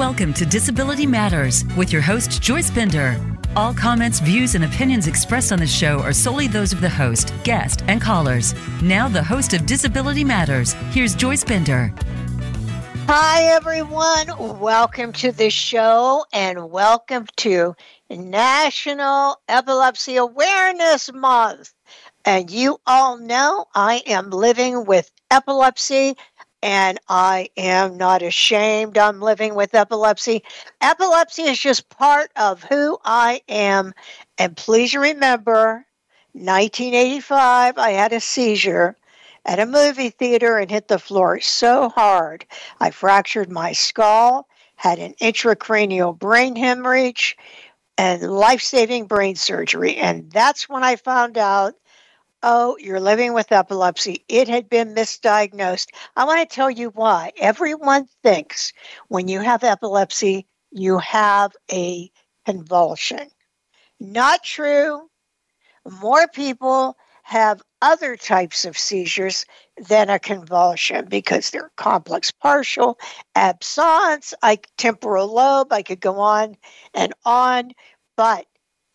Welcome to Disability Matters with your host, Joyce Bender. All comments, views, and opinions expressed on the show are solely those of the host, guest, and callers. Now, the host of Disability Matters, here's Joyce Bender. Hi, everyone. Welcome to the show and welcome to National Epilepsy Awareness Month. And you all know I am living with epilepsy and I am not ashamed. I'm living with epilepsy. Epilepsy is just part of who I am. And please remember, 1985, I had a seizure at a movie theater and hit the floor so hard. I fractured my skull, had an intracranial brain hemorrhage, and life saving brain surgery. And that's when I found out oh, you're living with epilepsy. It had been misdiagnosed. I want to tell you why. Everyone thinks when you have epilepsy, you have a convulsion. Not true. More people have other types of seizures than a convulsion because they're complex partial, absence, like temporal lobe. I could go on and on, but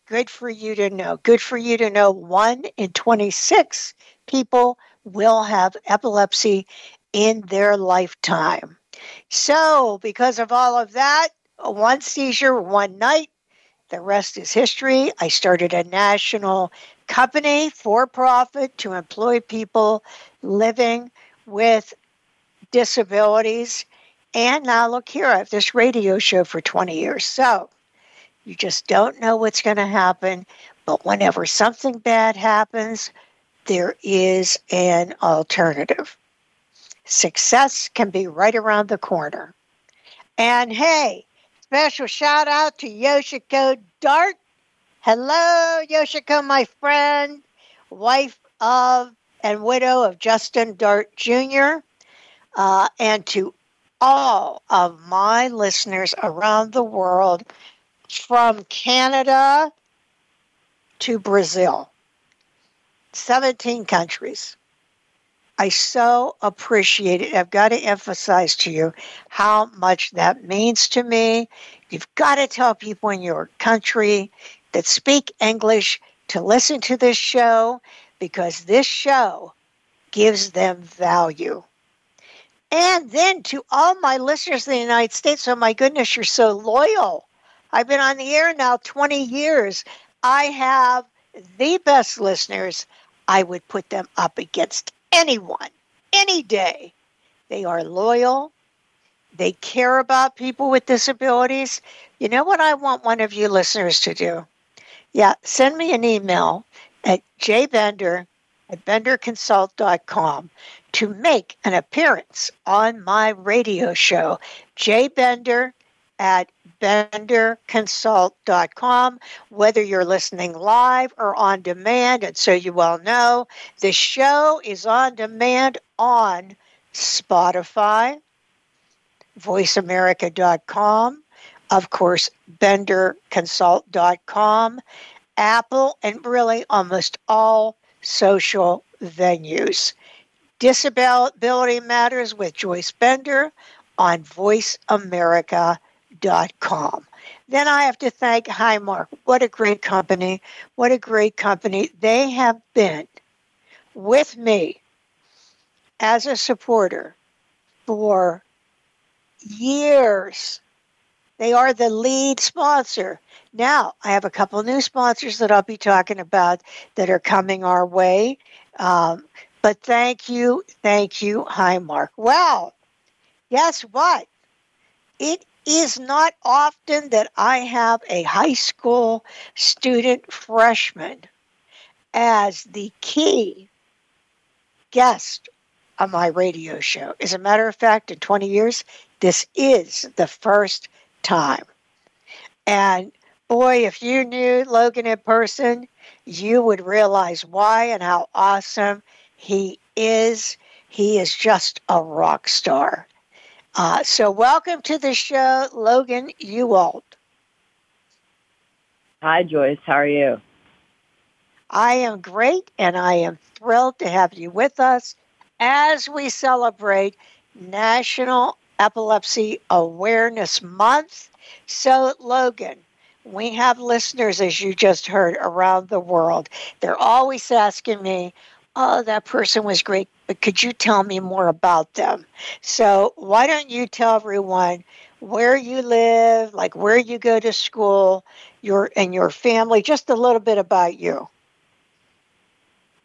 Good for you to know. Good for you to know one in 26 people will have epilepsy in their lifetime. So, because of all of that, one seizure, one night, the rest is history. I started a national company for profit to employ people living with disabilities. And now, look here, I have this radio show for 20 years. So, you just don't know what's going to happen. But whenever something bad happens, there is an alternative. Success can be right around the corner. And hey, special shout out to Yoshiko Dart. Hello, Yoshiko, my friend, wife of and widow of Justin Dart Jr., uh, and to all of my listeners around the world from Canada to Brazil, 17 countries. I so appreciate it. I've got to emphasize to you how much that means to me. You've got to tell people in your country that speak English to listen to this show because this show gives them value. And then to all my listeners in the United States, oh my goodness, you're so loyal. I've been on the air now 20 years. I have the best listeners. I would put them up against anyone, any day. They are loyal. They care about people with disabilities. You know what I want one of you listeners to do? Yeah, send me an email at jbender at benderconsult.com to make an appearance on my radio show, jbender at benderconsult.com, whether you're listening live or on demand. And so you all know, the show is on demand on Spotify, voiceamerica.com, of course, benderconsult.com, Apple, and really almost all social venues. Disability Matters with Joyce Bender on Voice America com. Then I have to thank Highmark. What a great company. What a great company. They have been with me as a supporter for years. They are the lead sponsor. Now, I have a couple new sponsors that I'll be talking about that are coming our way. Um, but thank you, thank you, Highmark. Well, guess what? It is not often that I have a high school student freshman as the key guest on my radio show. As a matter of fact, in 20 years, this is the first time. And boy, if you knew Logan in person, you would realize why and how awesome he is. He is just a rock star. Uh, so, welcome to the show, Logan Huwalt. Hi, Joyce. How are you? I am great, and I am thrilled to have you with us as we celebrate National Epilepsy Awareness Month. So, Logan, we have listeners, as you just heard, around the world. They're always asking me, Oh, that person was great, but could you tell me more about them? So, why don't you tell everyone where you live, like where you go to school, your and your family, just a little bit about you.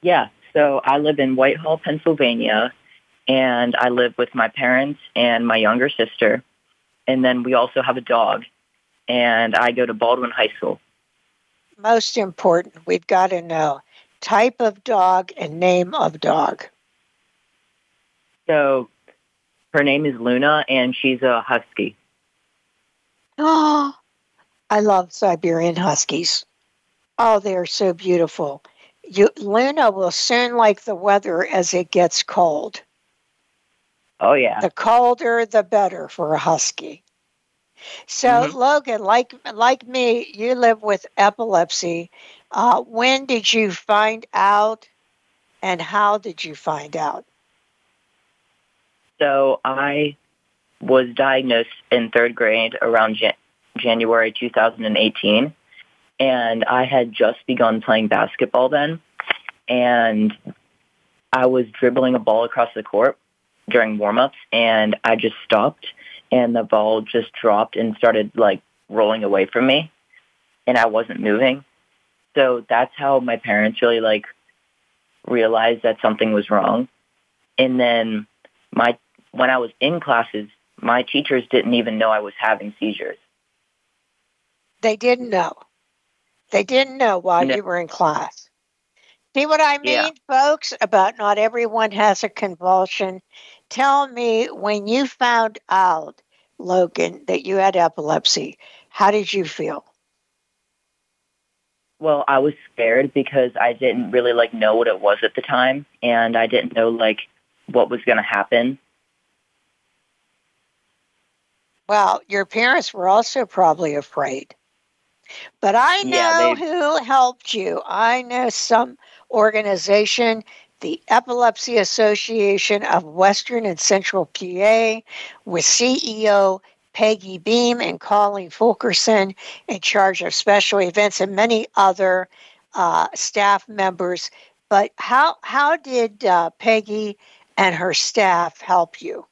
Yeah, so I live in Whitehall, Pennsylvania, and I live with my parents and my younger sister. And then we also have a dog, and I go to Baldwin High School. Most important, we've got to know type of dog and name of dog. So her name is Luna, and she's a husky. Oh, I love Siberian Huskies. Oh, they are so beautiful. You, Luna will soon like the weather as it gets cold. Oh yeah. The colder, the better for a husky. So, mm-hmm. Logan, like like me, you live with epilepsy. Uh, when did you find out, and how did you find out? So I was diagnosed in third grade around Jan- January 2018, and I had just begun playing basketball then, and I was dribbling a ball across the court during warm-ups, and I just stopped, and the ball just dropped and started like rolling away from me, and I wasn't moving. So that's how my parents really like realized that something was wrong. And then my when I was in classes, my teachers didn't even know I was having seizures. They didn't know. They didn't know while no. you were in class. See what I mean, yeah. folks, about not everyone has a convulsion? Tell me when you found out, Logan, that you had epilepsy, how did you feel? Well, I was scared because I didn't really like know what it was at the time and I didn't know like what was going to happen. Well, your parents were also probably afraid. But I know yeah, who helped you. I know some organization, the Epilepsy Association of Western and Central PA, with CEO Peggy Beam and Colleen Fulkerson in charge of special events and many other uh, staff members. But how how did uh, Peggy and her staff help you?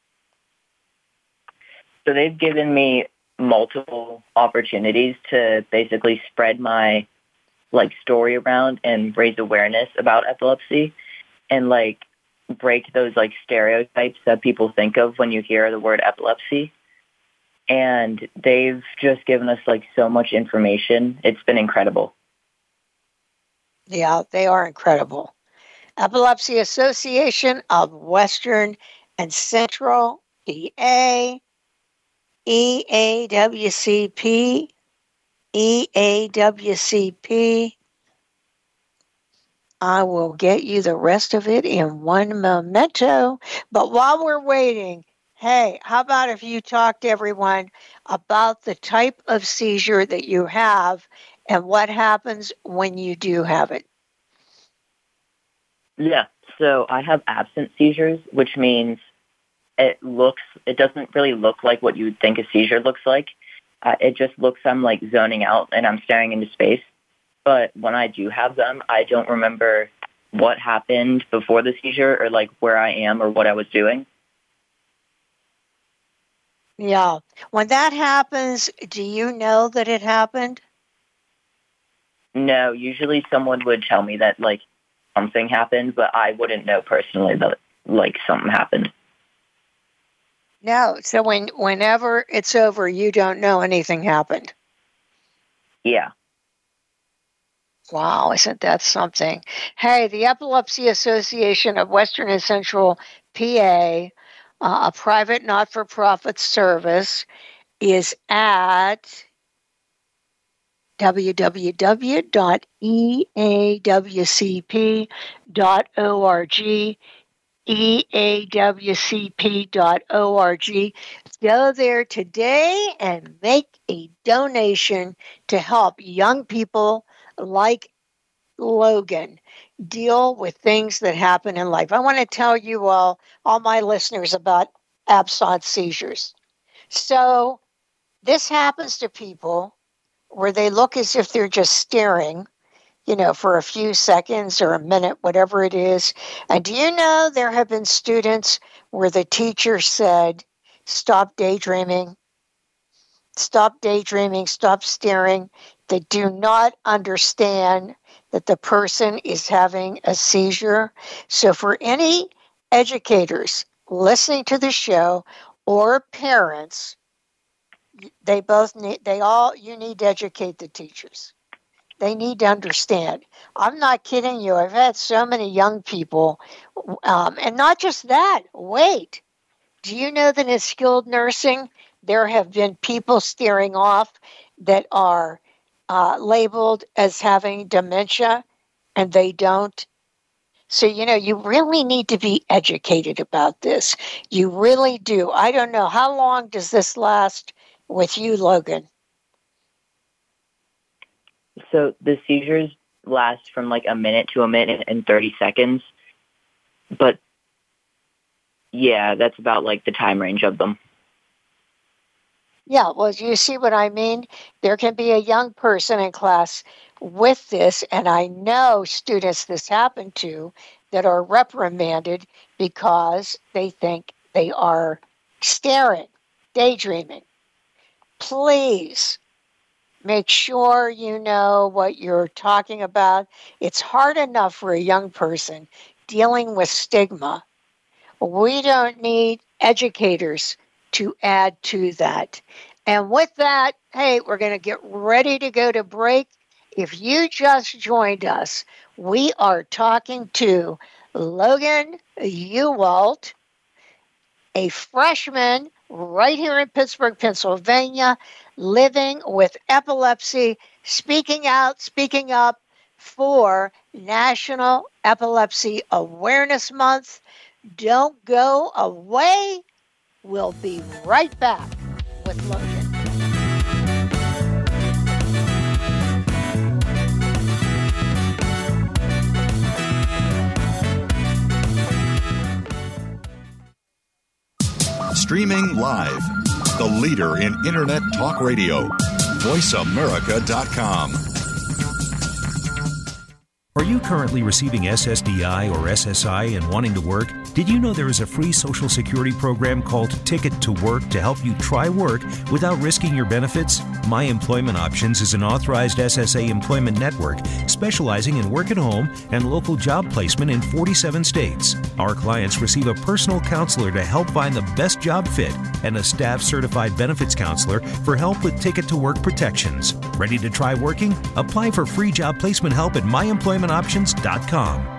So they've given me multiple opportunities to basically spread my like story around and raise awareness about epilepsy and like break those like stereotypes that people think of when you hear the word epilepsy. And they've just given us like so much information. It's been incredible. Yeah, they are incredible. Epilepsy Association of Western and Central PA EAWCP, EAWCP. I will get you the rest of it in one memento. But while we're waiting, hey, how about if you talk to everyone about the type of seizure that you have and what happens when you do have it? Yeah, so I have absent seizures, which means it looks, it doesn't really look like what you would think a seizure looks like. Uh, it just looks I'm like zoning out and I'm staring into space. But when I do have them, I don't remember what happened before the seizure or like where I am or what I was doing. Yeah. When that happens, do you know that it happened? No, usually someone would tell me that like something happened, but I wouldn't know personally that like something happened. No. So when whenever it's over, you don't know anything happened. Yeah. Wow, isn't that something? Hey, the Epilepsy Association of Western and Central PA, uh, a private not for profit service, is at www.eawcp.org eawcp.org. Go there today and make a donation to help young people like Logan deal with things that happen in life. I want to tell you all, all my listeners, about absence seizures. So this happens to people where they look as if they're just staring, you know, for a few seconds or a minute, whatever it is. And do you know there have been students where the teacher said, stop daydreaming, stop daydreaming, stop staring. They do not understand that the person is having a seizure. So, for any educators listening to the show or parents, they both need, they all, you need to educate the teachers. They need to understand. I'm not kidding you. I've had so many young people, um, and not just that. Wait, do you know that in skilled nursing, there have been people steering off that are uh, labeled as having dementia and they don't? So, you know, you really need to be educated about this. You really do. I don't know. How long does this last with you, Logan? So the seizures last from like a minute to a minute and 30 seconds. But yeah, that's about like the time range of them. Yeah, well, you see what I mean? There can be a young person in class with this, and I know students this happened to that are reprimanded because they think they are staring, daydreaming. Please make sure you know what you're talking about. It's hard enough for a young person dealing with stigma. We don't need educators to add to that. And with that, hey, we're going to get ready to go to break. If you just joined us, we are talking to Logan Huwalt, a freshman right here in Pittsburgh, Pennsylvania, living with epilepsy, speaking out, speaking up for National Epilepsy Awareness Month. Don't go away. We'll be right back with Logan. Streaming live, the leader in Internet Talk Radio, VoiceAmerica.com. Are you currently receiving SSDI or SSI and wanting to work? Did you know there is a free Social Security program called Ticket to Work to help you try work without risking your benefits? My Employment Options is an authorized SSA employment network specializing in work at home and local job placement in 47 states. Our clients receive a personal counselor to help find the best job fit and a staff certified benefits counselor for help with Ticket to Work protections. Ready to try working? Apply for free job placement help at myemploymentoptions.com.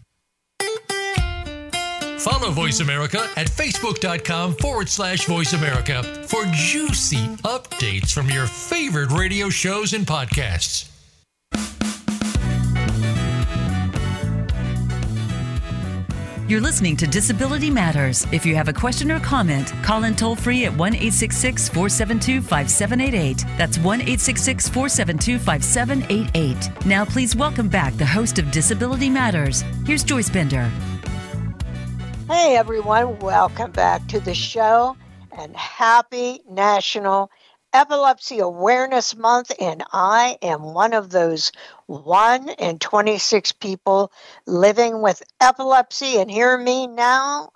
Follow Voice America at facebook.com forward slash voice America for juicy updates from your favorite radio shows and podcasts. You're listening to Disability Matters. If you have a question or comment, call in toll free at 1 866 472 5788. That's 1 866 472 5788. Now, please welcome back the host of Disability Matters. Here's Joyce Bender. Hey everyone, welcome back to the show and happy National Epilepsy Awareness Month. And I am one of those 1 in 26 people living with epilepsy. And hear me now,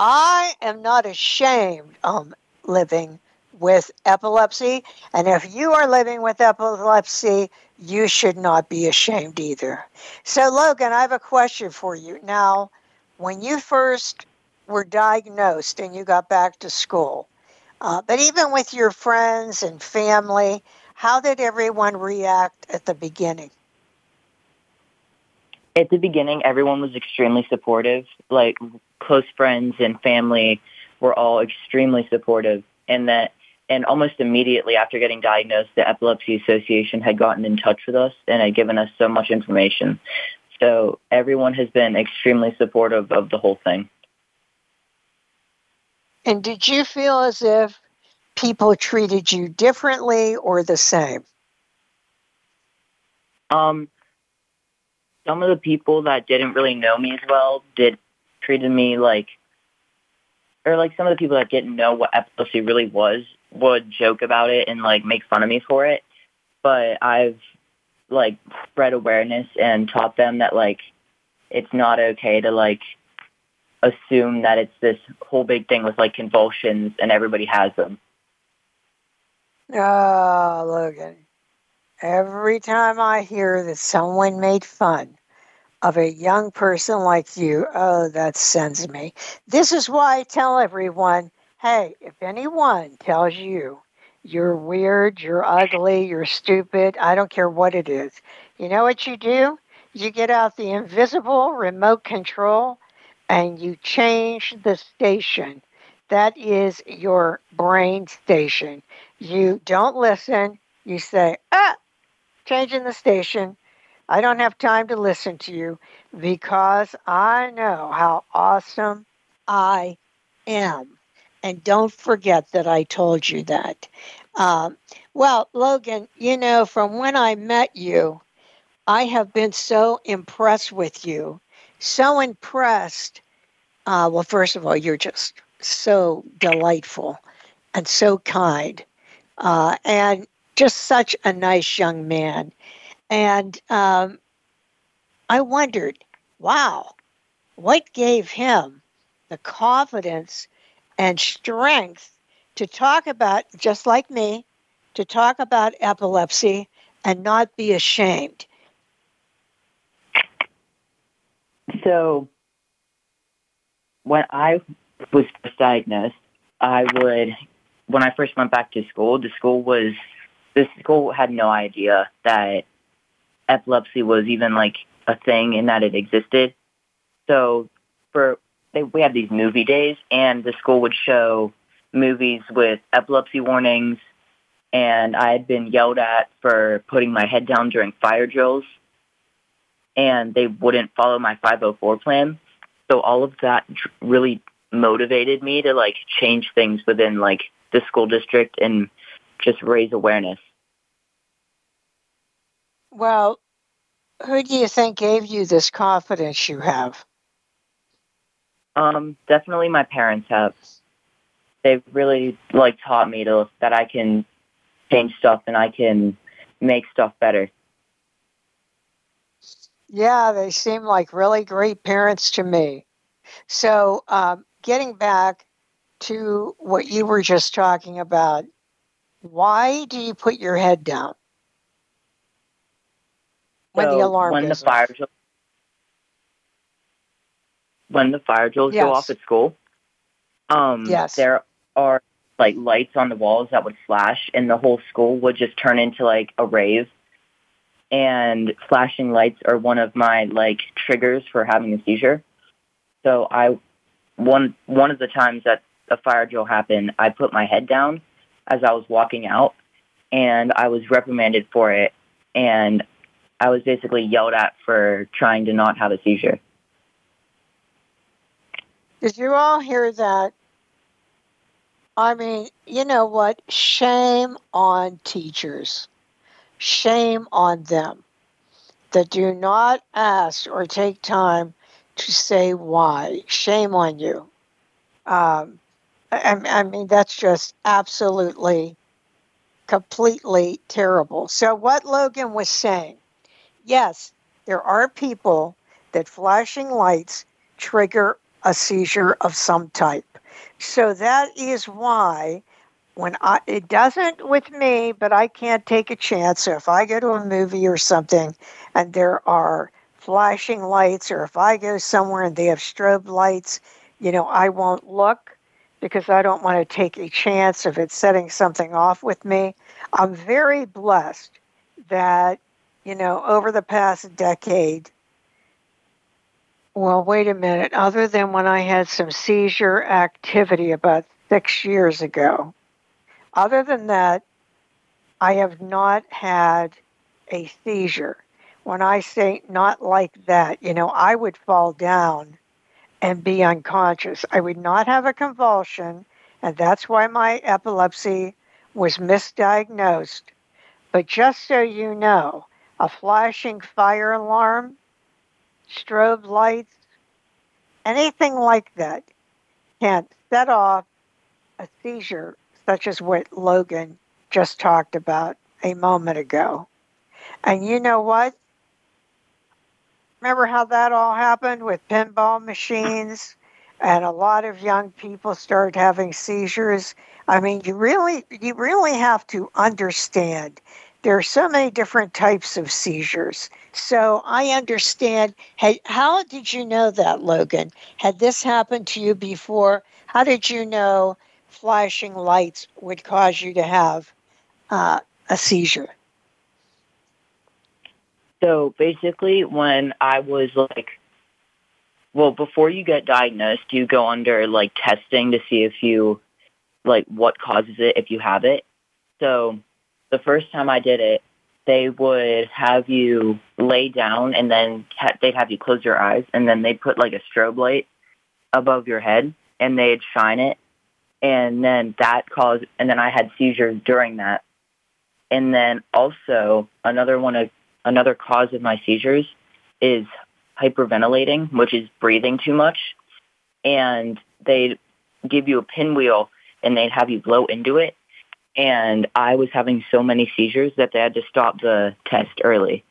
I am not ashamed of living with epilepsy. And if you are living with epilepsy, you should not be ashamed either. So, Logan, I have a question for you. Now, when you first were diagnosed and you got back to school, uh, but even with your friends and family, How did everyone react at the beginning? At the beginning, everyone was extremely supportive. Like close friends and family were all extremely supportive. And that, and almost immediately after getting diagnosed, the Epilepsy Association had gotten in touch with us and had given us so much information. So everyone has been extremely supportive of the whole thing. And did you feel as if people treated you differently or the same? Um, some of the people that didn't really know me as well did treated me like, or like some of the people that didn't know what epilepsy really was would joke about it and like make fun of me for it. But I've like spread awareness and taught them that like it's not okay to like assume that it's this whole big thing with like convulsions and everybody has them. Oh, Logan. Every time I hear that someone made fun of a young person like you, oh, that sends me. This is why I tell everyone hey, if anyone tells you you're weird, you're ugly, you're stupid, I don't care what it is, you know what you do? You get out the invisible remote control and you change the station. That is your brain station. You don't listen. You say, ah, changing the station. I don't have time to listen to you because I know how awesome I am. And don't forget that I told you that. Um, well, Logan, you know, from when I met you, I have been so impressed with you, so impressed. Uh, well, first of all, you're just so delightful and so kind, uh, and just such a nice young man. And um, I wondered, wow, what gave him the confidence and strength to talk about, just like me, to talk about epilepsy and not be ashamed? So, when I was diagnosed, I would, when I first went back to school, the school was, the school had no idea that epilepsy was even like a thing and that it existed. So for they, we had these movie days, and the school would show movies with epilepsy warnings. And I had been yelled at for putting my head down during fire drills, and they wouldn't follow my 504 plan. So all of that really motivated me to like change things within like the school district and just raise awareness. Well, who do you think gave you this confidence you have? Um, definitely my parents have. They've really like taught me to that I can change stuff and I can make stuff better. Yeah, they seem like really great parents to me. So, um, getting back to what you were just talking about, why do you put your head down when so the alarm when goes the fire drills, when the fire drills Yes. go off at school, um, Yes. there are like lights on the walls that would flash, and the whole school would just turn into like a rave. And flashing lights are one of my like triggers for having a seizure. So I, one one of the times that a fire drill happened, I put my head down as I was walking out, and I was reprimanded for it, and I was basically yelled at for trying to not have a seizure. Did you all hear that? I mean, you know what? Shame on teachers. Shame on them that do not ask or take time to say why. Shame on you. Um, I, I mean, that's just absolutely, completely terrible. So, what Logan was saying yes, there are people that flashing lights trigger a seizure of some type. So that is why when I it doesn't with me, but I can't take a chance. So if I go to a movie or something and there are flashing lights or if I go somewhere and they have strobe lights, you know, I won't look because I don't want to take a chance of it setting something off with me. I'm very blessed that, you know, over the past decade, well, wait a minute, other than when I had some seizure activity about six years ago, other than that, I have not had a seizure. When I say not like that, you know, I would fall down and be unconscious. I would not have a convulsion, and that's why my epilepsy was misdiagnosed. But just so you know, a flashing fire alarm, strobe lights, anything like that can set off a seizure such as what Logan just talked about a moment ago. And you know what? Remember how that all happened with pinball machines and a lot of young people started having seizures? I mean, you really you really have to understand there are so many different types of seizures. So I understand. Hey, how did you know that, Logan? Had this happened to you before? How did you know flashing lights would cause you to have uh, a seizure? So basically, when I was like, well, before you get diagnosed, you go under like testing to see if you, like, what causes it if you have it. So the first time I did it, they would have you lay down and then ha- they'd have you close your eyes and then they'd put like a strobe light above your head and they'd shine it. And then that caused, and then I had seizures during that. And then also another one of another cause of my seizures is hyperventilating, which is breathing too much. And they'd give you a pinwheel and they'd have you blow into it. And I was having so many seizures that they had to stop the test early.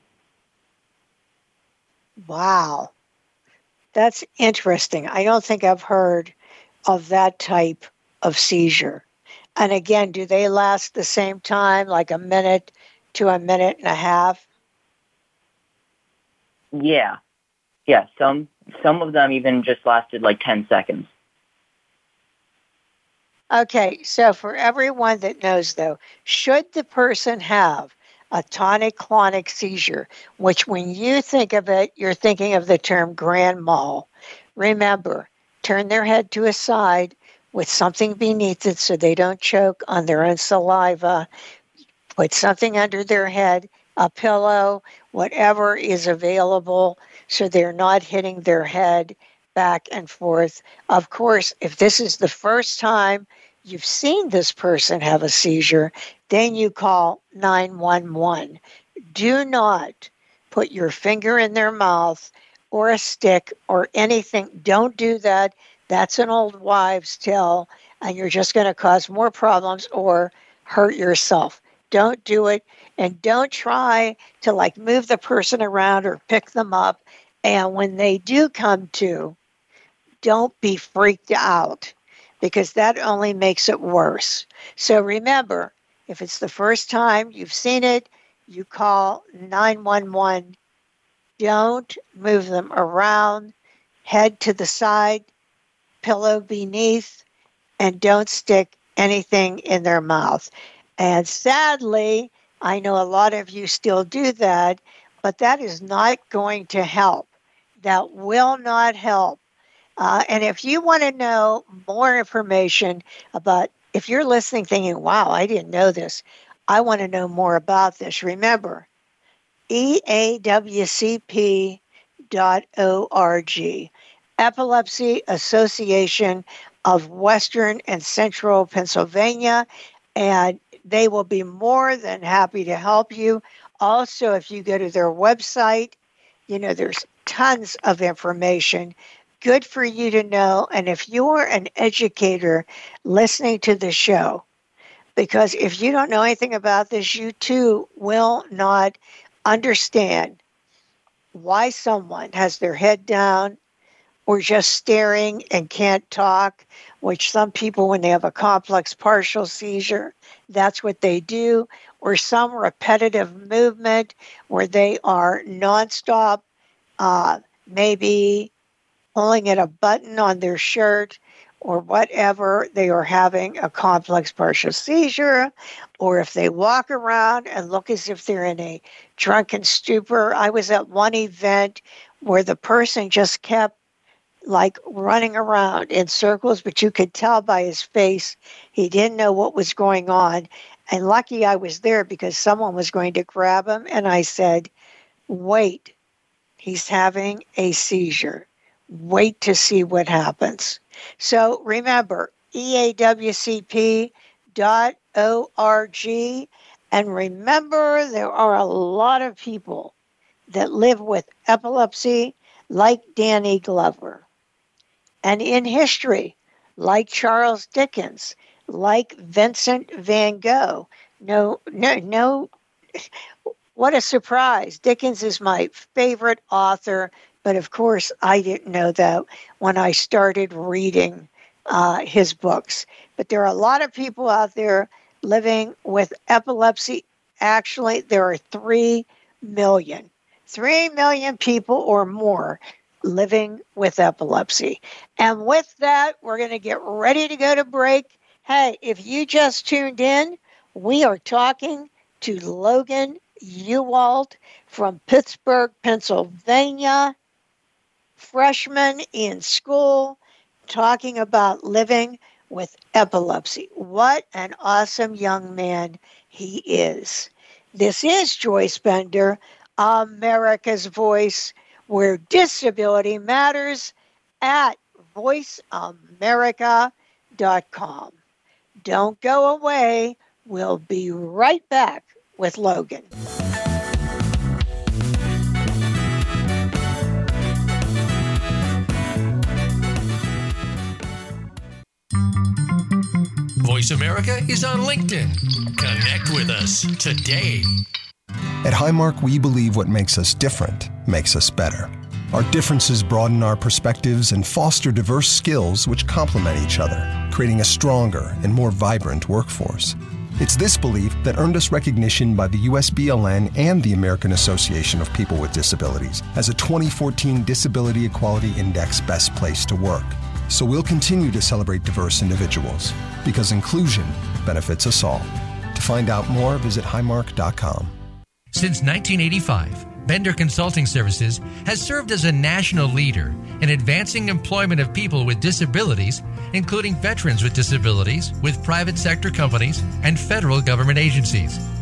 Wow. That's interesting. I don't think I've heard of that type of seizure. And again, do they last the same time, like a minute to a minute and a half? Yeah. Yeah, some some of them even just lasted like 10 seconds. Okay, so for everyone that knows though, should the person have a tonic clonic seizure, which when you think of it, you're thinking of the term grand mal. Remember, turn their head to a side with something beneath it so they don't choke on their own saliva. Put something under their head, a pillow, whatever is available so they're not hitting their head back and forth. Of course, if this is the first time you've seen this person have a seizure, then you call 911. Do not put your finger in their mouth or a stick or anything. Don't do that. That's an old wives' tale, and you're just going to cause more problems or hurt yourself. Don't do it. And don't try to like move the person around or pick them up. And when they do come to, don't be freaked out because that only makes it worse. So remember, if it's the first time you've seen it, you call 911. Don't move them around, head to the side, pillow beneath, and don't stick anything in their mouth. And sadly, I know a lot of you still do that, but that is not going to help. That will not help. Uh, and if you want to know more information about, if you're listening thinking, wow, I didn't know this, I want to know more about this, remember eawcp.org, Epilepsy Association of Western and Central Pennsylvania. And they will be more than happy to help you. Also, if you go to their website, you know, there's tons of information. Good for you to know. And if you're an educator listening to the show, because if you don't know anything about this, you too will not understand why someone has their head down or just staring and can't talk, which some people, when they have a complex partial seizure, that's what they do, or some repetitive movement where they are nonstop, uh, maybe pulling at a button on their shirt or whatever, they are having a complex partial seizure, or if they walk around and look as if they're in a drunken stupor. I was at one event where the person just kept like running around in circles, but you could tell by his face he didn't know what was going on. And lucky I was there because someone was going to grab him, and I said, Wait, he's having a seizure. Wait to see what happens. So remember, eawcp.org. And remember, there are a lot of people that live with epilepsy, like Danny Glover. And in history, like Charles Dickens, like Vincent van Gogh. No, no, no. What a surprise. Dickens is my favorite author. But of course, I didn't know that when I started reading uh, his books. But there are a lot of people out there living with epilepsy. Actually, there are 3 million. 3 million people or more living with epilepsy. And with that, we're going to get ready to go to break. Hey, if you just tuned in, we are talking to Logan Huwalt from Pittsburgh, Pennsylvania freshman in school talking about living with epilepsy. What an awesome young man he is. This is Joyce Bender, America's Voice, where disability matters at voiceamerica.com. Don't go away. We'll be right back with Logan. Voice America is on LinkedIn. Connect with us today. At Highmark, we believe what makes us different makes us better. Our differences broaden our perspectives and foster diverse skills which complement each other, creating a stronger and more vibrant workforce. It's this belief that earned us recognition by the USBLN and the American Association of People with Disabilities as a 2014 Disability Equality Index Best Place to Work. So we'll continue to celebrate diverse individuals because inclusion benefits us all. To find out more, visit highmark.com. Since 1985, Bender Consulting Services has served as a national leader in advancing employment of people with disabilities, including veterans with disabilities, with private sector companies and federal government agencies.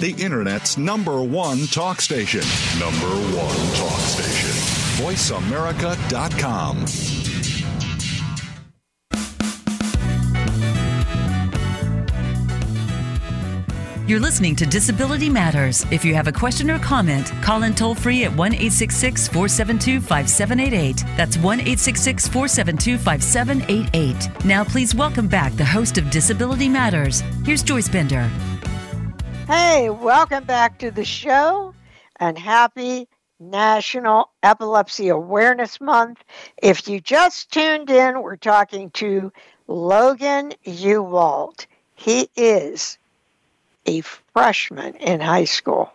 the Internet's number one talk station. Number one talk station. VoiceAmerica.com. You're listening to Disability Matters. If you have a question or comment, call in toll free at 1 866 472 5788. That's 1 866 472 5788. Now, please welcome back the host of Disability Matters. Here's Joyce Bender. Hey, welcome back to the show and happy National Epilepsy Awareness Month. If you just tuned in, we're talking to Logan Huwalt. He is a freshman in high school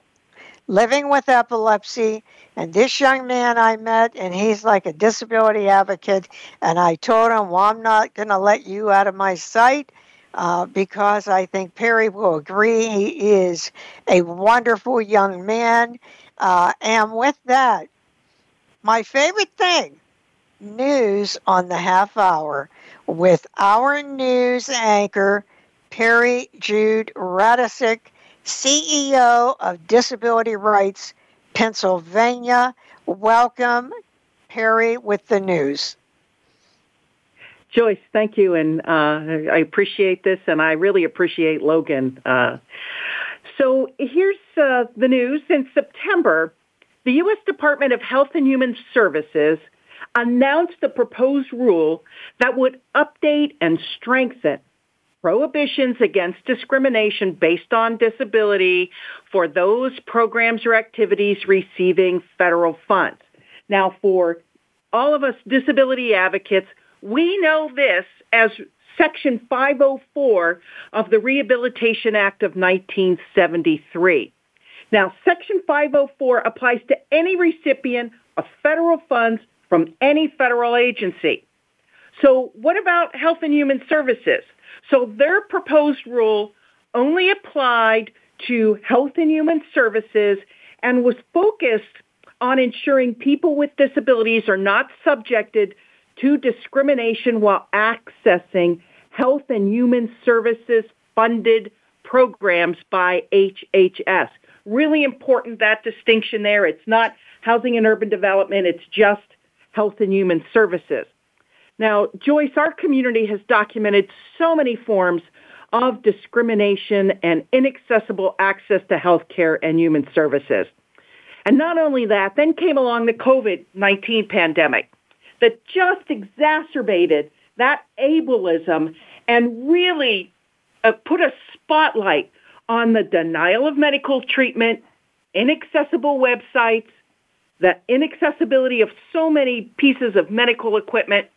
living with epilepsy. And this young man I met, and he's like a disability advocate. And I told him, Well, I'm not going to let you out of my sight uh, because I think Peri will agree. He is a wonderful young man. Uh, and with that, my favorite thing news on the half hour with our news anchor, Peri Jude Radecic, CEO of Disability Rights Pennsylvania. Welcome, Peri, with the news. Joyce, thank you, and uh, I appreciate this, and I really appreciate Logan. Uh, so here's uh, the news. In September, the U.S. Department of Health and Human Services announced the proposed rule that would update and strengthen prohibitions against discrimination based on disability for those programs or activities receiving federal funds. Now, for all of us disability advocates, we know this as Section 504 of the Rehabilitation Act of 1973. Now, Section 504 applies to any recipient of federal funds from any federal agency. So what about Health and Human Services? So their proposed rule only applied to Health and Human Services and was focused on ensuring people with disabilities are not subjected to discrimination while accessing Health and Human Services funded programs by HHS. Really important that distinction there. It's not housing and urban development, it's just Health and Human Services. Now, Joyce, our community has documented so many forms of discrimination and inaccessible access to health care and human services. And not only that, then came along the COVID-19 pandemic that just exacerbated that ableism and really uh, put a spotlight on the denial of medical treatment, inaccessible websites, the inaccessibility of so many pieces of medical equipment,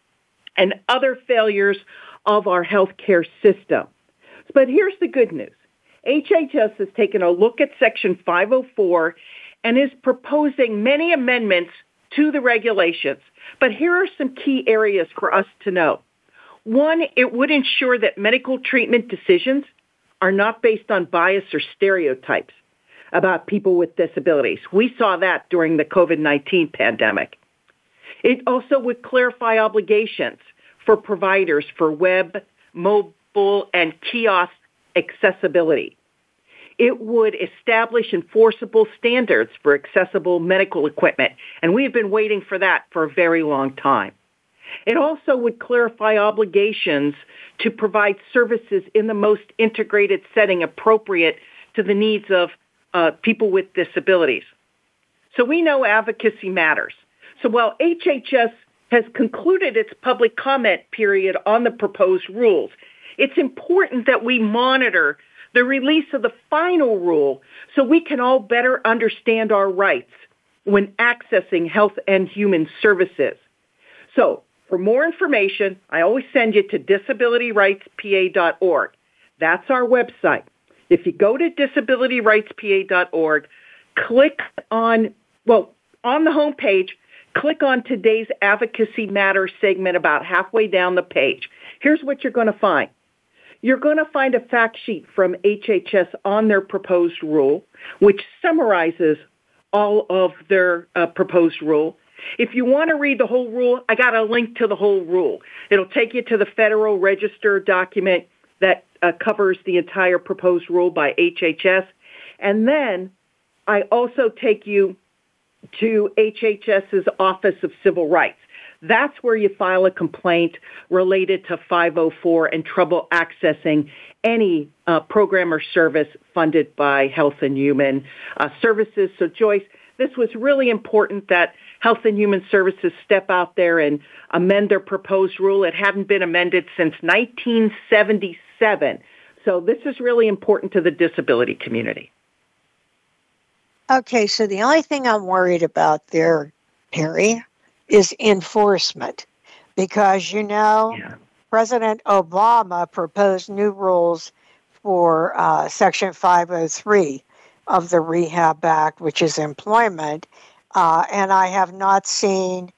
and other failures of our healthcare system. But here's the good news. HHS has taken a look at Section 504 and is proposing many amendments to the regulations. But here are some key areas for us to know. One, it would ensure that medical treatment decisions are not based on bias or stereotypes about people with disabilities. We saw that during the COVID-19 pandemic. It also would clarify obligations for providers for web, mobile, and kiosk accessibility. It would establish enforceable standards for accessible medical equipment, and we have been waiting for that for a very long time. It also would clarify obligations to provide services in the most integrated setting appropriate to the needs of uh, people with disabilities. So we know advocacy matters. So while HHS has concluded its public comment period on the proposed rules, it's important that we monitor the release of the final rule so we can all better understand our rights when accessing health and human services. So for more information, I always send you to disabilityrightspa.org. That's our website. If you go to disabilityrightspa.org, click on, well, on the home page, click on today's Advocacy Matters segment about halfway down the page. Here's what you're going to find. You're going to find a fact sheet from HHS on their proposed rule, which summarizes all of their uh, proposed rule. If you want to read the whole rule, I got a link to the whole rule. It'll take you to the Federal Register document that uh, covers the entire proposed rule by HHS. And then I also take you to HHS's Office of Civil Rights. That's where you file a complaint related to 504 and trouble accessing any uh, program or service funded by Health and Human uh, Services. So Joyce, this was really important that Health and Human Services step out there and amend their proposed rule. It hadn't been amended since 1977. So this is really important to the disability community. Okay, so the only thing I'm worried about there, Peri, is enforcement. Because, you know, yeah. President Obama proposed new rules for uh, Section 503 of the Rehab Act, which is employment. Uh, and I have not seen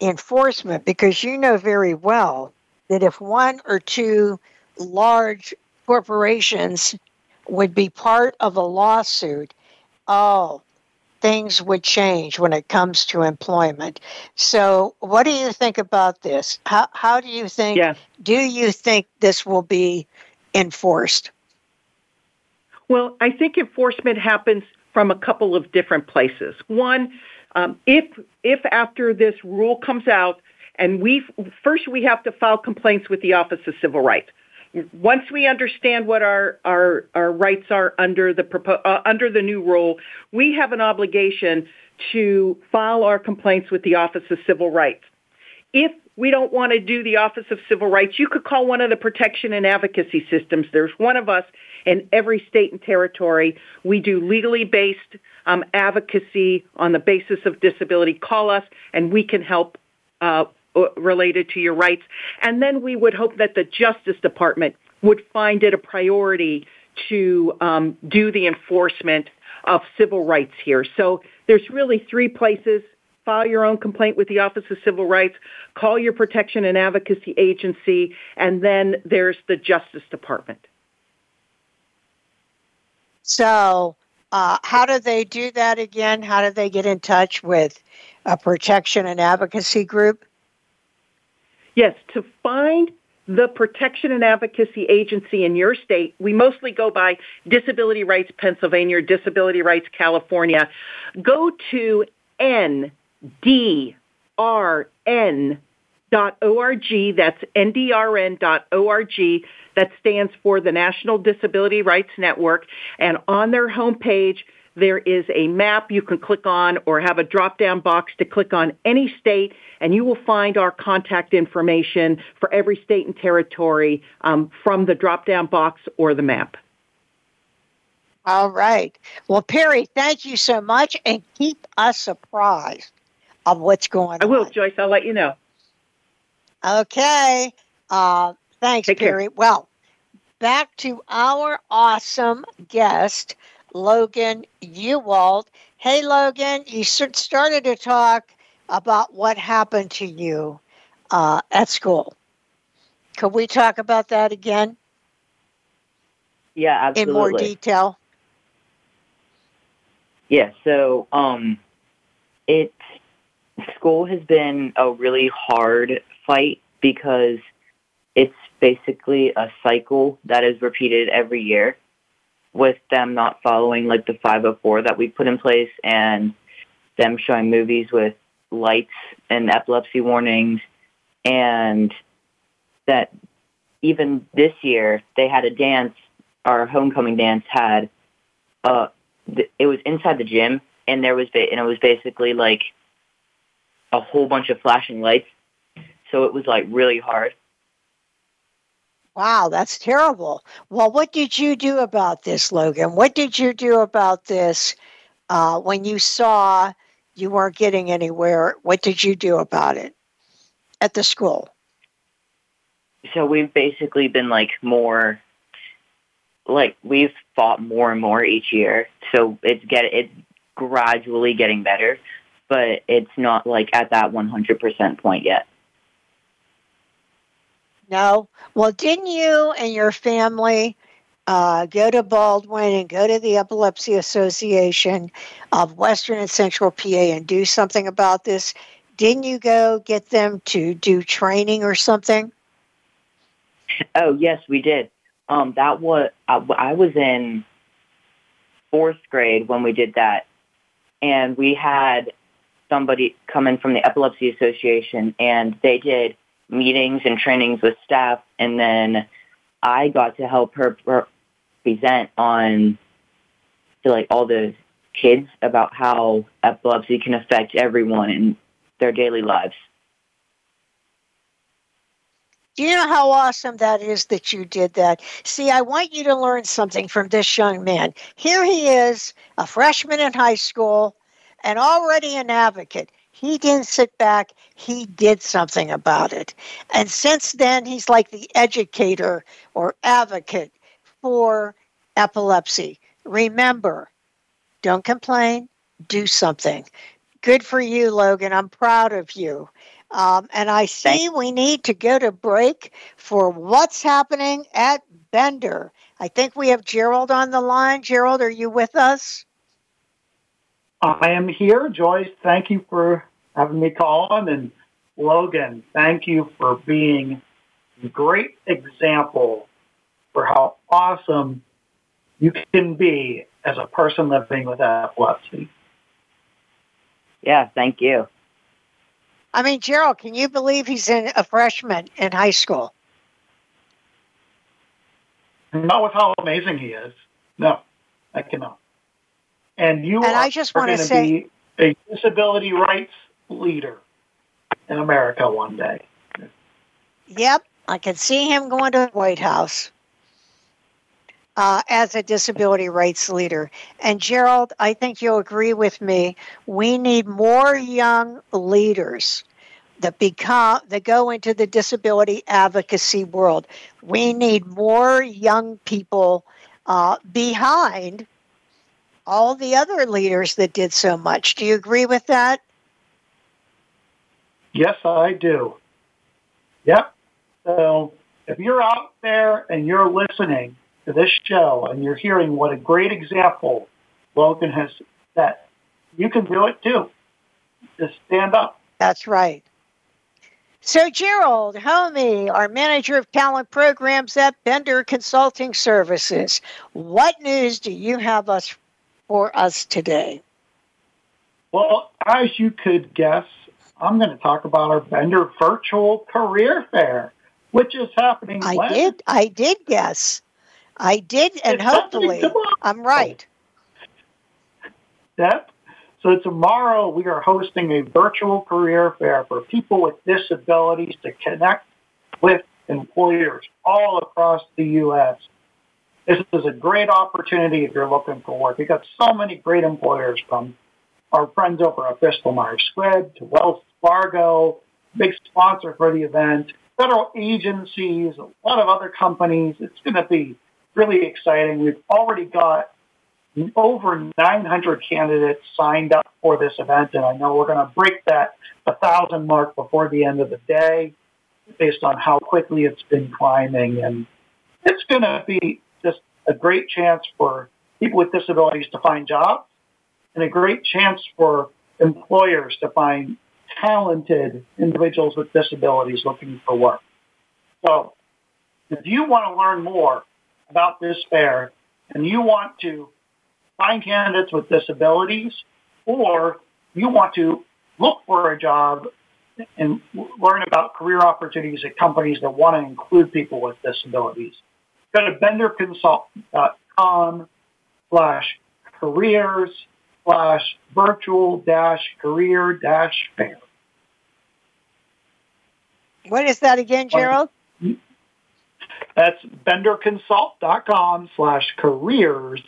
enforcement because you know very well that if one or two large corporations would be part of a lawsuit, oh, things would change when it comes to employment. So, what do you think about this? How, how do you think, yeah. do you think this will be enforced? Well, I think enforcement happens from a couple of different places. One, um, if if after this rule comes out, and we first we have to file complaints with the Office of Civil Rights. Once we understand what our our, our rights are under the propo- uh, under the new rule, we have an obligation to file our complaints with the Office of Civil Rights. If we don't want to do the Office of Civil Rights, you could call one of the protection and advocacy systems. There's one of us in every state and territory. We do legally based um, advocacy on the basis of disability. Call us and we can help uh, related to your rights. And then we would hope that the Justice Department would find it a priority to um, do the enforcement of civil rights here. So there's really three places. File your own complaint with the Office of Civil Rights, call your protection and advocacy agency, and then there's the Justice Department. So, uh, how do they do that again? How do they get in touch with a protection and advocacy group? Yes, to find the protection and advocacy agency in your state, we mostly go by Disability Rights Pennsylvania or Disability Rights California. Go to ndrn.org. That's ndrn.org. That stands for the National Disability Rights Network. And on their homepage, there is a map you can click on or have a drop down box to click on any state and you will find our contact information for every state and territory um, from the drop down box or the map. All right. Well, Peri, thank you so much and keep us apprised of what's going on. I will. Joyce. I'll let you know. Okay. Uh, thanks, Take Peri. Care. Well, back to our awesome guest, Logan Huwalt. Hey, Logan, you started to talk about what happened to you uh, at school. Could we talk about that again? Yeah, absolutely. In more detail. Yeah, so um, it school has been a really hard fight because it's basically a cycle that is repeated every year with them not following like the 504 that we put in place and them showing movies with lights and epilepsy warnings. And that even this year they had a dance our homecoming dance had uh it was inside the gym and there was ba- and it was basically like a whole bunch of flashing lights. So it was like really hard Wow, that's terrible. Well, what did you do about this, Logan? What did you do about this uh, when you saw you weren't getting anywhere? What did you do about it at the school? So we've basically been like more, like we've fought more and more each year. So it's get it's gradually getting better, but it's not like at that 100% point yet. No. Well, didn't you and your family uh, go to Baldwin and go to the Epilepsy Association of Western and Central PA and do something about this? Didn't you go get them to do training or something? Oh yes, we did. Um, that was I, I was in fourth grade when we did that, and we had somebody come in from the Epilepsy Association, and they did meetings and trainings with staff, and then I got to help her present on to like all the kids about how epilepsy can affect everyone in their daily lives. Do you know how awesome that is that you did that? See, I want you to learn something from this young man. Here he is, a freshman in high school, and already an advocate. He didn't sit back, he did something about it. And since then, he's like the educator or advocate for epilepsy. Remember, don't complain, do something. Good for you, Logan. I'm proud of you. Um, and I say we need to go to break for what's happening at Bender. I think we have Gerald on the line. Gerald, are you with us? I am here, Joyce. Thank you for having me call on. And Logan, thank you for being a great example for how awesome you can be as a person living with epilepsy. Yeah, thank you. I mean, Gerald, can you believe he's in a freshman in high school? Not with how amazing he is. No, I cannot. And you and I just want to say be a disability rights leader in America one day. Yep, I can see him going to the White House uh, as a disability rights leader. And Gerald, I think you'll agree with me. We need more young leaders that become that go into the disability advocacy world. We need more young people uh, behind all the other leaders that did so much. Do you agree with that? Yes, I do. Yep. So if you're out there and you're listening to this show and you're hearing what a great example Logan has set, you can do it too. Just stand up. That's right. So, Gerald Homey, our manager of talent programs at Bender Consulting Services, what news do you have us for us today? Well, as you could guess, I'm going to talk about our Bender Virtual Career Fair, which is happening. I did. I did guess. I did, and It's hopefully. I'm right. Yep. So tomorrow we are hosting a virtual career fair for people with disabilities to connect with employers all across the U.S. This is a great opportunity if you're looking for work. We've got so many great employers from our friends over at Bristol Myers Squibb to Wells Fargo, big sponsor for the event, federal agencies, a lot of other companies. It's going to be really exciting. We've already got over 900 candidates signed up for this event, and I know we're going to break that 1,000 mark before the end of the day based on how quickly it's been climbing. And it's going to be just a great chance for people with disabilities to find jobs and a great chance for employers to find talented individuals with disabilities looking for work. So if you want to learn more about this fair and you want to find candidates with disabilities or you want to look for a job and learn about career opportunities at companies that want to include people with disabilities, go to benderconsult.com slash careers slash virtual dash career dash fair. What is that again, Gerald? That's benderconsult.com slash careers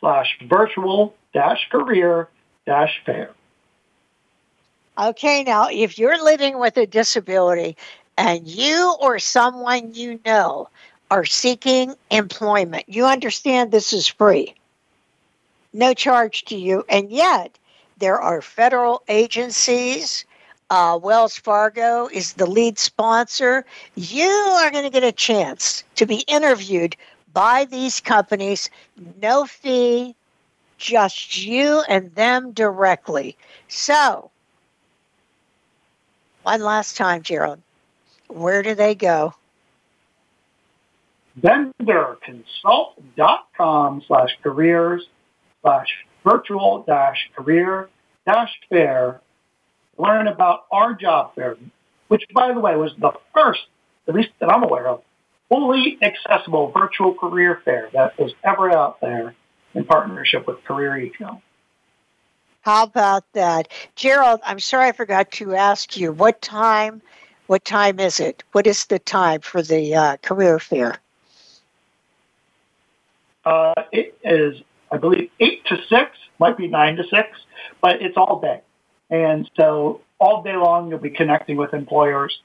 slash virtual dash career dash fair. Okay, now if you're living with a disability and you or someone you know are seeking employment, you understand this is free, no charge to you, and yet there are federal agencies. Uh, Wells Fargo is the lead sponsor. You are going to get a chance to be interviewed by these companies, no fee, just you and them directly. So, one last time, Gerald, where do they go? benderconsult.com slash careers slash virtual dash career dash fair. Learn about our job fair, which by the way was the first, at least that I'm aware of, fully accessible virtual career fair that was ever out there in partnership with Career Eco. How about that? Gerald, I'm sorry I forgot to ask you what time what time is it? What is the time for the uh, career fair? Uh, it is, I believe, 8 to 6, might be 9 to 6, but it's all day. And so all day long you'll be connecting with employers.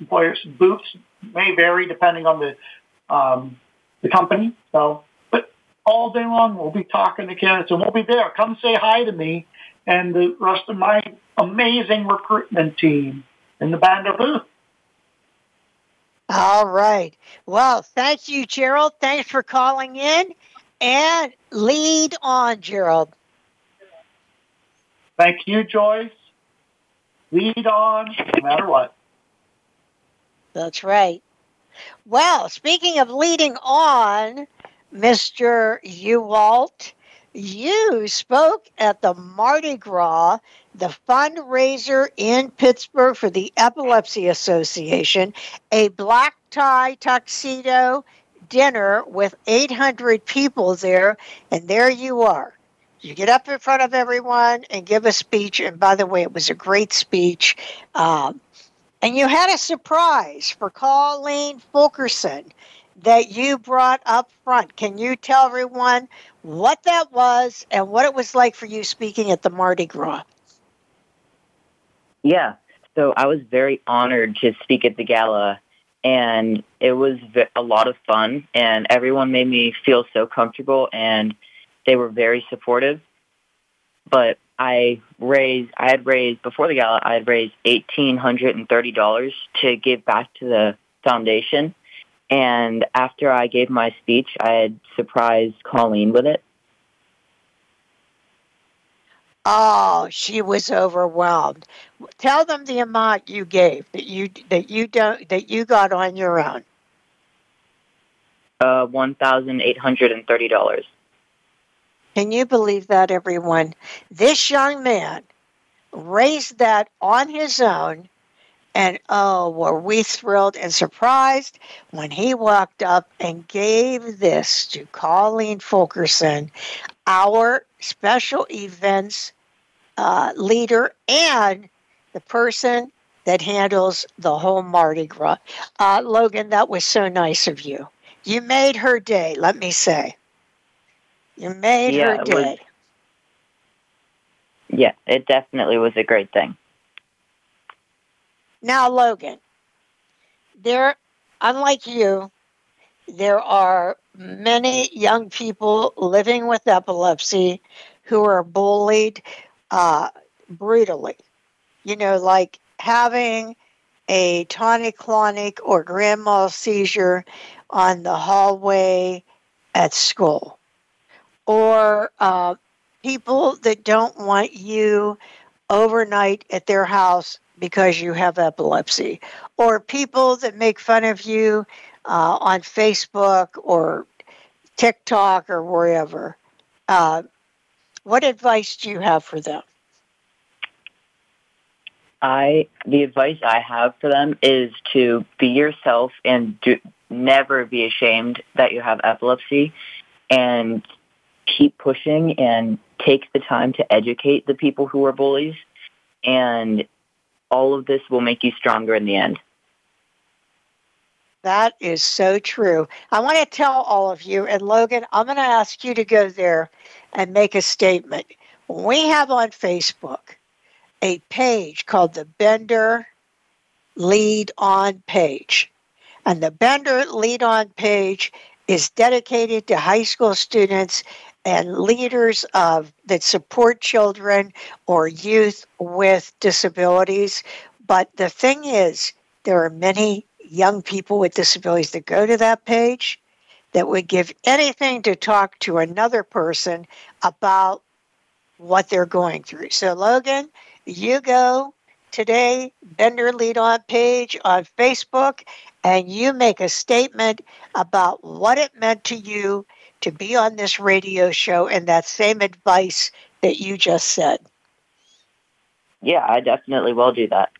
Employers' booths may vary depending on the um, the company. So, but all day long we'll be talking to candidates and we'll be there. Come say hi to me and the rest of my amazing recruitment team in the Bender booth. All right. Well, thank you, Gerald. Thanks for calling in. And lead on, Gerald. Thank you, Joyce. Lead on, no matter what. That's right. Well, speaking of leading on, Mr. Huwalt, you spoke at the Mardi Gras, the fundraiser in Pittsburgh for the Epilepsy Association, a black tie tuxedo dinner with 800 people there, and there you are. You get up in front of everyone and give a speech. And by the way, it was a great speech. Um, And you had a surprise for Colleen Fulkerson that you brought up front. Can you tell everyone what that was and what it was like for you speaking at the Mardi Gras? Yeah. So I was very honored to speak at the gala, and it was a lot of fun, and everyone made me feel so comfortable, and they were very supportive. But I raised, I had raised before the gala, I had raised eighteen hundred and thirty dollars to give back to the foundation. And after I gave my speech, I had surprised Colleen with it. Oh, she was overwhelmed. Tell them the amount you gave that you that you don't that you got on your own. Uh, one thousand eight hundred and thirty dollars. Can you believe that, everyone? This young man raised that on his own, and oh, were we thrilled and surprised when he walked up and gave this to Colleen Fulkerson, our special events uh, leader and the person that handles the whole Mardi Gras. Uh, Logan, that was so nice of you. You made her day, let me say. You made Yeah, her it day. was- Yeah, it definitely was a great thing. Now, Logan, there, unlike you, there are many young people living with epilepsy who are bullied uh, brutally. You know, like having a tonic-clonic or grand mal seizure on the hallway at school, or uh, people that don't want you overnight at their house because you have epilepsy, or people that make fun of you uh, on Facebook or TikTok or wherever. Uh, what advice do you have for them? I the advice I have for them is to be yourself and do, never be ashamed that you have epilepsy and keep pushing and take the time to educate the people who are bullies and all of this will make you stronger in the end. That is so true. I want to tell all of you, and Logan, I'm going to ask you to go there and make a statement. We have on Facebook a page called the Bender Lead On page. And the Bender Lead On page is dedicated to high school students and leaders of that support children or youth with disabilities. But the thing is, there are many young people with disabilities that go to that page that would give anything to talk to another person about what they're going through. So, Logan, you go today, Bender Lead On page on Facebook, and you make a statement about what it meant to you to be on this radio show and that same advice that you just said. Yeah, I definitely will do that.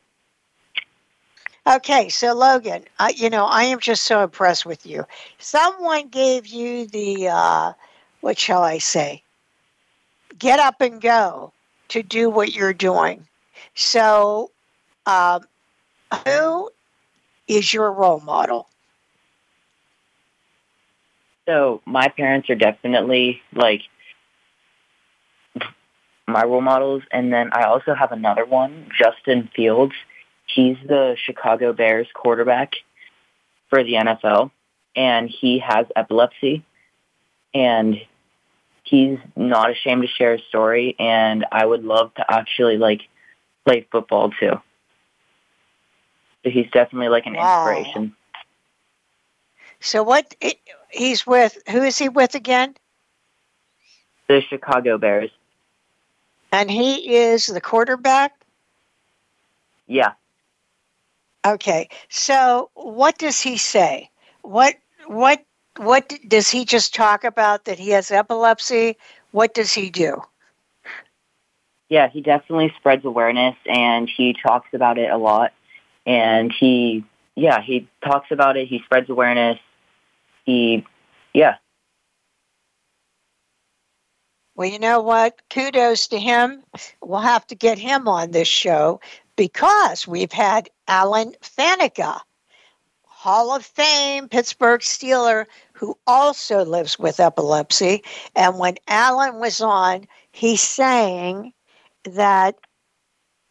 Okay, so Logan, I, you know, I am just so impressed with you. Someone gave you the, uh, what shall I say, get up and go to do what you're doing. So, um, who is your role model? So my parents are definitely like my role models, and then I also have another one, Justin Fields. He's the Chicago Bears quarterback for the NFL, and he has epilepsy, and he's not ashamed to share his story. And I would love to actually like play football too. So he's definitely like an Wow. inspiration. So, what i- he's with, who is he with again? The Chicago Bears. And he is the quarterback? Yeah. Okay. So, what does he say? What, what, what does he just talk about that he has epilepsy? What does he do? Yeah, he definitely spreads awareness and he talks about it a lot. And he, yeah, he talks about it. He spreads awareness. He, yeah, Well, you know what? Kudos to him. We'll have to get him on this show because we've had Alan Faneca, Hall of Fame Pittsburgh Steeler, who also lives with epilepsy. And when Alan was on, he's saying that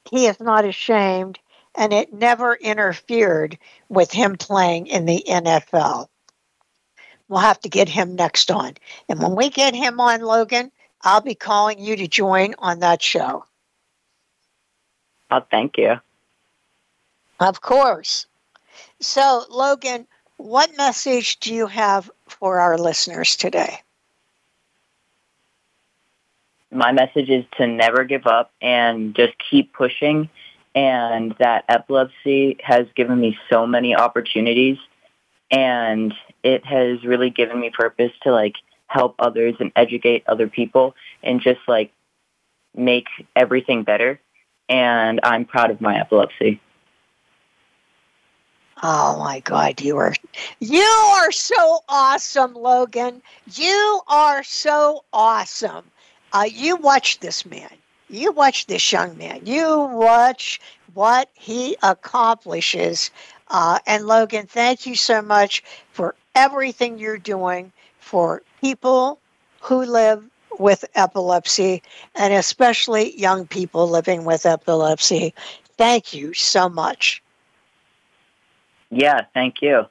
he is not ashamed and it never interfered with him playing in the NFL. We'll have to get him next on. And when we get him on, Logan, I'll be calling you to join on that show. Oh, thank you. Of course. So, Logan, what message do you have for our listeners today? My message is to never give up and just keep pushing. And that epilepsy has given me so many opportunities and it has really given me purpose to like help others and educate other people and just like make everything better. And I'm proud of my epilepsy. Oh my God, you are you are so awesome, Logan. You are so awesome. Uh, you watch this man. You watch this young man. You watch what he accomplishes. Uh, and Logan, thank you so much for everything you're doing for people who live with epilepsy and especially young people living with epilepsy. Thank you so much. Yeah, thank you.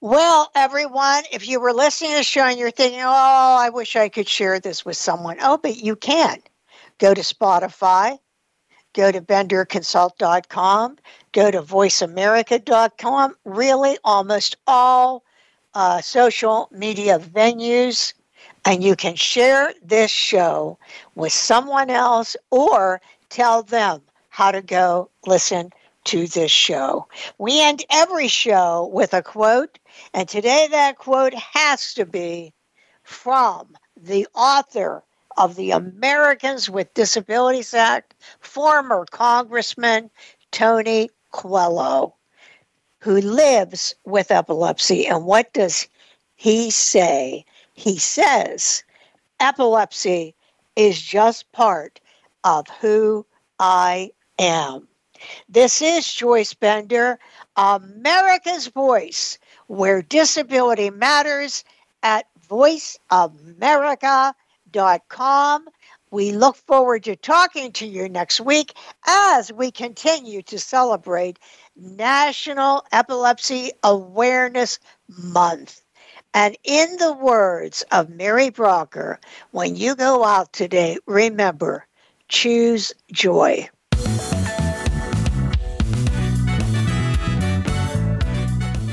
Well, everyone, if you were listening to the show and you're thinking, oh, I wish I could share this with someone, oh, but you can. Go to Spotify, go to benderconsult.com, go to voiceamerica.com, really almost all uh, social media venues, and you can share this show with someone else or tell them how to go listen to this show. We end every show with a quote, and today that quote has to be from the author of the Americans with Disabilities Act, former Congressman Tony Coelho, who lives with epilepsy. And what does he say? He says, epilepsy is just part of who I am. This is Joyce Bender, America's Voice, where disability matters at voiceamerica.com. We look forward to talking to you next week as we continue to celebrate National Epilepsy Awareness Month. And in the words of Mary Brocker, when you go out today, remember, choose joy.